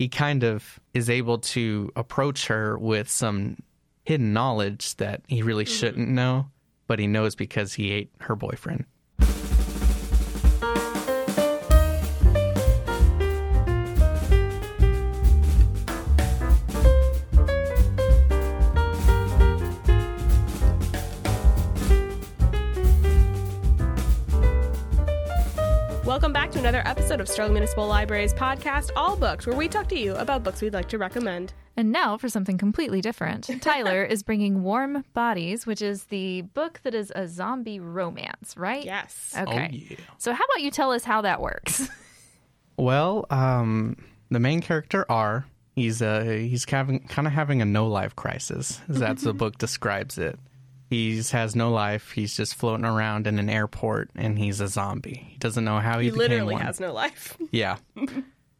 he kind of is able to approach her with some hidden knowledge that he really mm-hmm. shouldn't know, but he knows because he ate her boyfriend. Welcome back to another episode of Sterling Municipal Library's podcast, All Books, where we talk to you about books we'd like to recommend. And now for something completely different. Tyler is bringing Warm Bodies, which is the book that is a zombie romance, right? Yes. Okay. Oh, yeah. So, how about you tell us how that works? Well, um, the main character R, he's uh, he's having kind of having a no life crisis. as That's the book describes it. He has no life. He's just floating around in an airport, and he's a zombie. He doesn't know how he, He literally one. has no life. Yeah.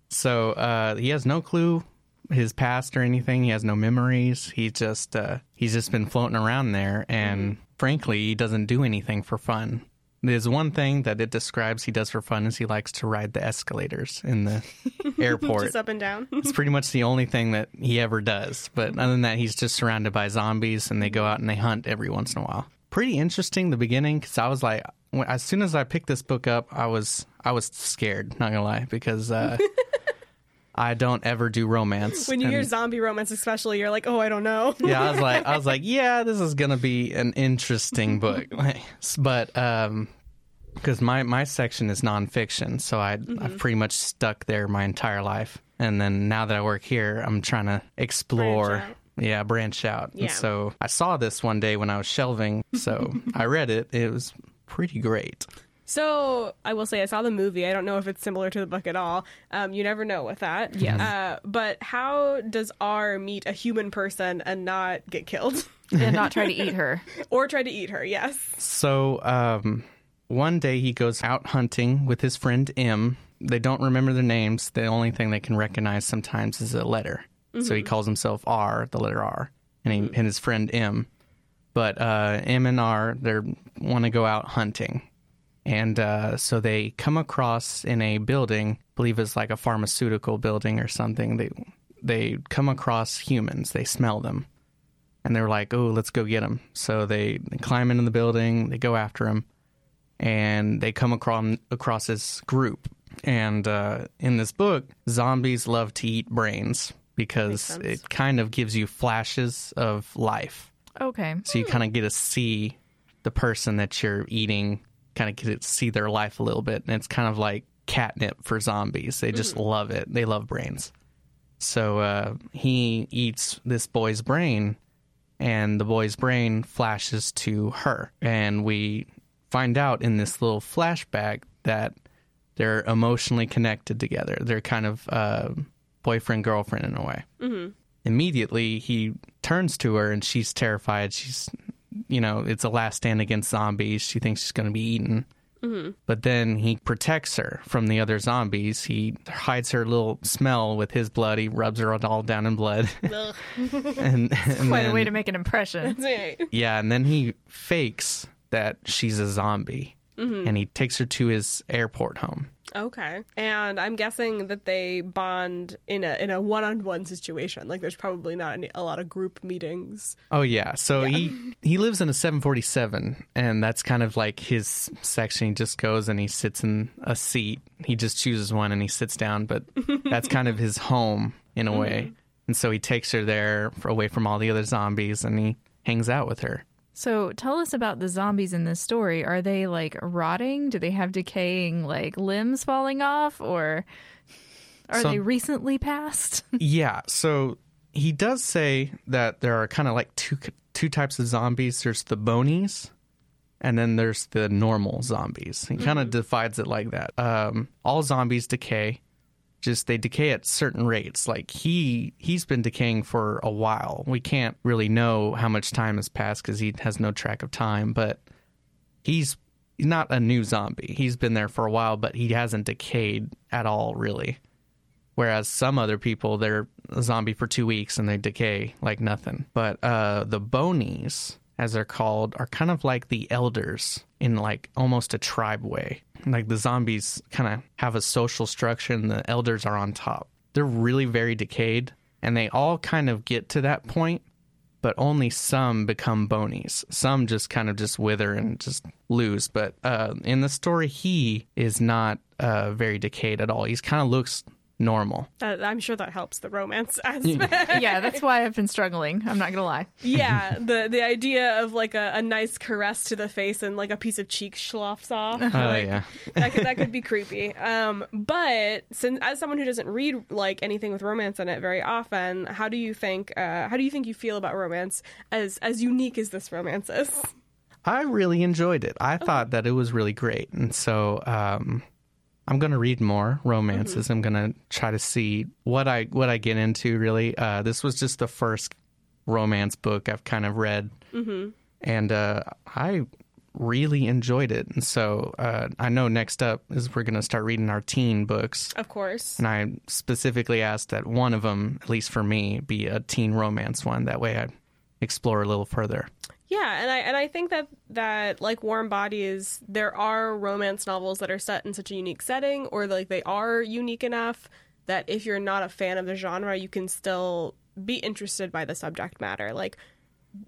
so uh, he has no clue his past or anything. He has no memories. He just uh, he's just been floating around there, and frankly, he doesn't do anything for fun. There's one thing that it describes he does for fun is he likes to ride the escalators in the airport. Just up and down. It's pretty much the only thing that he ever does. But other than that, he's just surrounded by zombies, and they go out and they hunt every once in a while. Pretty interesting the beginning because I was like, as soon as I picked this book up, I was I was scared. Not gonna lie, because uh, I don't ever do romance. when you hear zombie romance, especially, you're like, oh, I don't know. yeah, I was like, I was like, yeah, this is gonna be an interesting book. But um, because my my section is nonfiction, so I I've pretty much stuck there my entire life. And then now that I work here, I'm trying to explore. Yeah, branch out. Yeah. And so I saw this one day when I was shelving, so I read it. It was pretty great. So I will say I saw the movie. I don't know if it's similar to the book at all. Um, you never know with that. Yes. Uh, but how does R meet a human person and not get killed and not try to eat her. or try to eat her? Yes. So um, one day he goes out hunting with his friend M. They don't remember their names. The only thing they can recognize sometimes is a letter. So he calls himself R, the letter R, and, he, and his friend M. But uh, M and R, they want to go out hunting. And uh, so they come across in a building, I believe it's like a pharmaceutical building or something. They they come across humans. They smell them, and they're like, "Oh, let's go get them." So they, they climb into the building. They go after them, and they come across across this group. And uh, in this book, zombies love to eat brains because it kind of gives you flashes of life. Okay. So you kind of get to see the person that you're eating, kind of get to see their life a little bit. And it's kind of like catnip for zombies. They just love it. They love brains. So uh, he eats this boy's brain, and the boy's brain flashes to her. And we find out in this little flashback that they're emotionally connected together. They're kind of uh, boyfriend girlfriend in a way immediately he turns to her and she's terrified. She's, you know, it's a last stand against zombies. She thinks she's going to be eaten. Mm-hmm. But then he protects her from the other zombies. He hides her little smell with his blood. He rubs her all down in blood. And, and Quite then, a way to make an impression. Right. yeah, and then he fakes that she's a zombie. Mm-hmm. And he takes her to his airport home. Okay. And I'm guessing that they bond in a in a one-on-one situation. Like there's probably not any, a lot of group meetings. Oh yeah, so he he lives in a 747, and that's kind of like his section. He just goes and he sits in a seat. He just chooses one and he sits down, but that's kind of his home in a mm-hmm. way. And so he takes her there for, away from all the other zombies, and he hangs out with her. So tell us about the zombies in this story. Are they like rotting? Do they have decaying like limbs falling off or are So- they recently passed? yeah, so he does say that there are kind of like two two types of zombies. There's the bonies, and then there's the normal zombies. He kind of divides it like that. Um, all zombies decay, just they decay at certain rates. Like he he's been decaying for a while. We can't really know how much time has passed because he has no track of time. But he's not a new zombie. He's been there for a while, but he hasn't decayed at all, really. Whereas some other people, they're a zombie for two weeks and they decay like nothing. But uh, the bonies, as they're called, are kind of like the elders in like almost a tribe way. Like the zombies kind of have a social structure and the elders are on top. they're really very decayed, and they all kind of get to that point, but only some become bonies. Some just kind of just wither and just lose. But uh, in the story, he is not uh, very decayed at all. He's kind of looks normal. That, I'm sure that helps the romance aspect. yeah, that's why I've been struggling. I'm not gonna lie. yeah, the the idea of like a, a nice caress to the face and like a piece of cheek sloughs off. Oh like, yeah. that could that could be creepy. Um, but since as someone who doesn't read like anything with romance in it very often, how do you think uh, how do you think you feel about romance as as unique as this romance is? I really enjoyed it. I thought that it was really great, and so um, I'm going to read more romances. I'm going to try to see what I what I get into. Really, uh, this was just the first romance book I've kind of read, and uh, I really enjoyed it. And so uh, I know next up is we're going to start reading our teen books. Of course. And I specifically asked that one of them, at least for me, be a teen romance one. That way I'd explore a little further. Yeah, and I and I think that that like Warm Bodies, there are romance novels that are set in such a unique setting, or like they are unique enough that if you're not a fan of the genre, you can still be interested by the subject matter. Like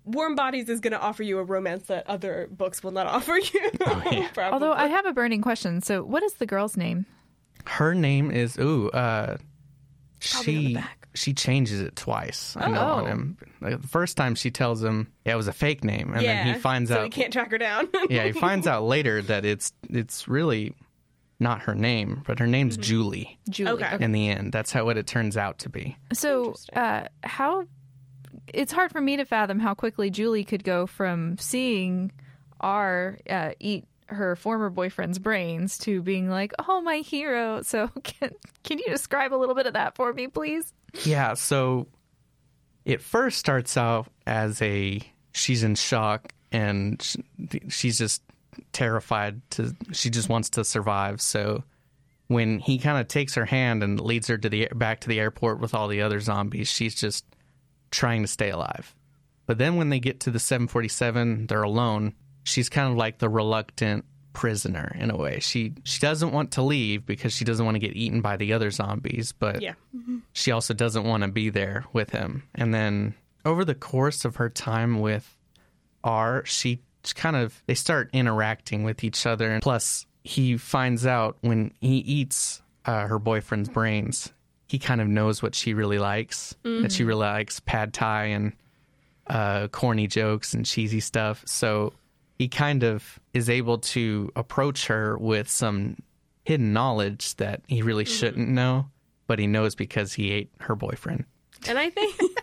Warm Bodies is going to offer you a romance that other books will not offer you. probably. Although I have a burning question. So, what is the girl's name? Her name is ooh. Uh, Probably on the she back. She changes it twice. I know on Oh. him. Like, the first time she tells him yeah, it was a fake name, and yeah, then he finds so out. he can't track her down. yeah, he finds out later that it's it's really not her name, but her name's Mm-hmm. Julie. Julie. Okay. In the end, that's how what it turns out to be. So, uh, how it's hard for me to fathom how quickly Julie could go from seeing R uh, eat her former boyfriend's brains to being like, "Oh, my hero." So, can can you describe a little bit of that for me, please? Yeah, so it first starts out as a she's in shock and she's just terrified to she just wants to survive. So when he kind of takes her hand and leads her to the back to the airport with all the other zombies, she's just trying to stay alive. But then when they get to the 747, they're alone. She's kind of like the reluctant prisoner in a way. She she doesn't want to leave because she doesn't want to get eaten by the other zombies, but yeah. she also doesn't want to be there with him. And then over the course of her time with R, she kind of they start interacting with each other. And plus, he finds out when he eats uh, her boyfriend's brains, he kind of knows what she really likes. That she really likes pad thai and uh, corny jokes and cheesy stuff. So he kind of is able to approach her with some hidden knowledge that he really mm-hmm. shouldn't know, but he knows because he ate her boyfriend. And I think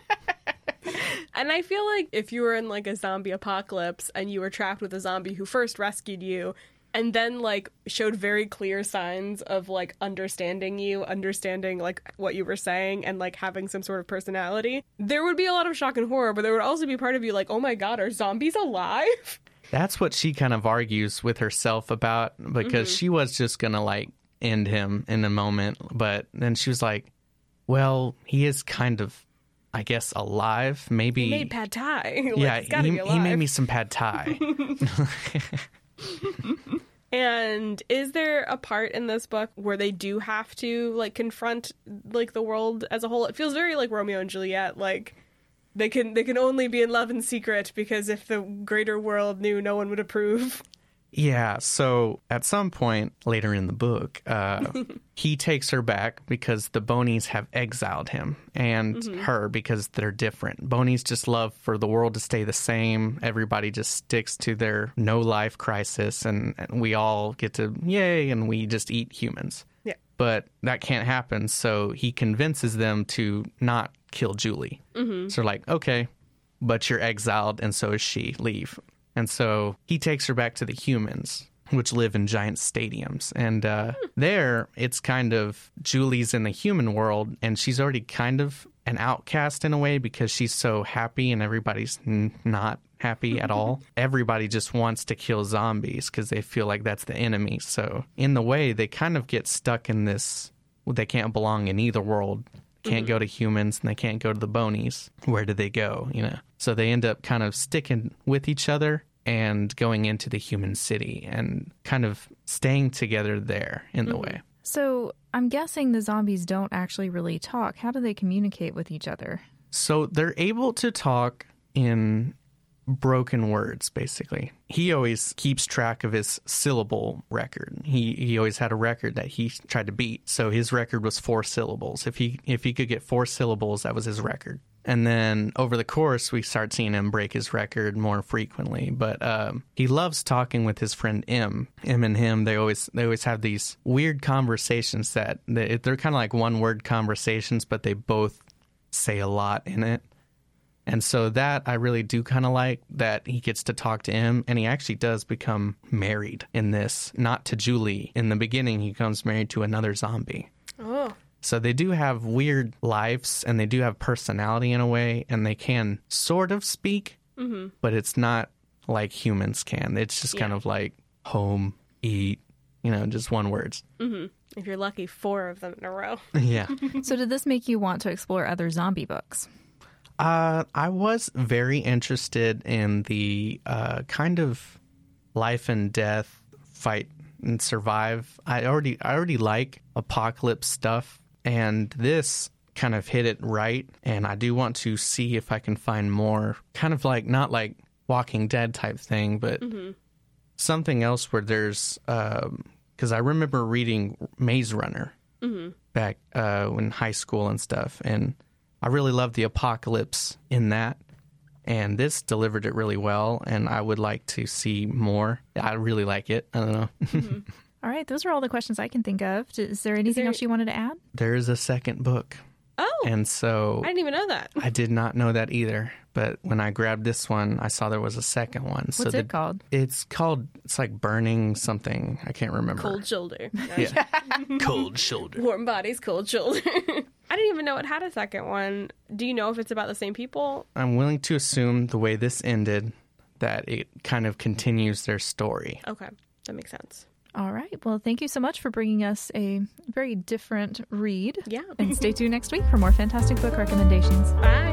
And I feel like if you were in like a zombie apocalypse and you were trapped with a zombie who first rescued you and then like showed very clear signs of like understanding you, understanding like what you were saying and like having some sort of personality, there would be a lot of shock and horror, but there would also be part of you like, "Oh my god, are zombies alive?" That's what she kind of argues with herself about because mm-hmm. she was just going to like end him in a moment. But then she was like, well, he is kind of, I guess, alive. Maybe. He made pad thai. like, yeah, he, he made me some pad thai. And is there a part in this book where they do have to like confront like the world as a whole? It feels very like Romeo and Juliet, like they can they can only be in love in secret because if the greater world knew, no one would approve. Yeah, so at some point later in the book, uh, he takes her back because the Bonies have exiled him and her because they're different. Bonies just love for the world to stay the same. Everybody just sticks to their no life crisis, and, and we all get to yay, and we just eat humans. But that can't happen, so he convinces them to not kill Julie. Mm-hmm. So, like, okay, but you're exiled, and so is she. Leave. And so he takes her back to the humans, which live in giant stadiums. And uh, there, it's kind of Julie's in the human world, and she's already kind of an outcast in a way because she's so happy and everybody's n- not happy at all. Everybody just wants to kill zombies because they feel like that's the enemy. So, in the way, they kind of get stuck in this they can't belong in either world. Can't mm-hmm. go to humans and they can't go to the bonies. Where do they go? You know. So they end up kind of sticking with each other and going into the human city and kind of staying together there in the mm-hmm. way. So I'm guessing the zombies don't actually really talk. How do they communicate with each other? So they're able to talk in broken words basically. He always keeps track of his syllable record. He he always had a record that he tried to beat. So his record was 4 syllables. If he if he could get 4 syllables, that was his record. And then over the course, we start seeing him break his record more frequently. But um, he loves talking with his friend M. M and him, they always they always have these weird conversations that they, they're kind of like one word conversations, but they both say a lot in it. And so that I really do kind of like that he gets to talk to him and he actually does become married in this, not to Julie. In the beginning, he becomes married to another zombie. Oh. So they do have weird lives and they do have personality in a way and they can sort of speak, mm-hmm. but it's not like humans can. It's just kind of like home, eat, you know, just one words. Mm-hmm. If you're lucky, four of them in a row. yeah. So did this make you want to explore other zombie books? Uh, I was very interested in the uh, kind of life and death fight and survive. I already I already like apocalypse stuff, and this kind of hit it right. And I do want to see if I can find more, kind of like not like Walking Dead type thing, but something else where there's because I remember reading Maze Runner back uh, in high school and stuff, and I really loved the apocalypse in that. And this delivered it really well, and I would like to see more. I really like it. I don't know. Mm-hmm. All right, those are all the questions I can think of. Is there anything there- else you wanted to add? there is a second book, Oh, and so I didn't even know that. I did not know that either. But when I grabbed this one, I saw there was a second one. so What's the, it called? It's called. It's like burning something. I can't remember. Cold shoulder. Yeah. cold shoulder. Warm bodies, cold shoulder. I didn't even know it had a second one. Do you know if it's about the same people? I'm willing to assume the way this ended that it kind of continues their story. Okay, that makes sense. All right. Well, thank you so much for bringing us a very different read. Yeah. And stay tuned next week for more fantastic book recommendations. Bye.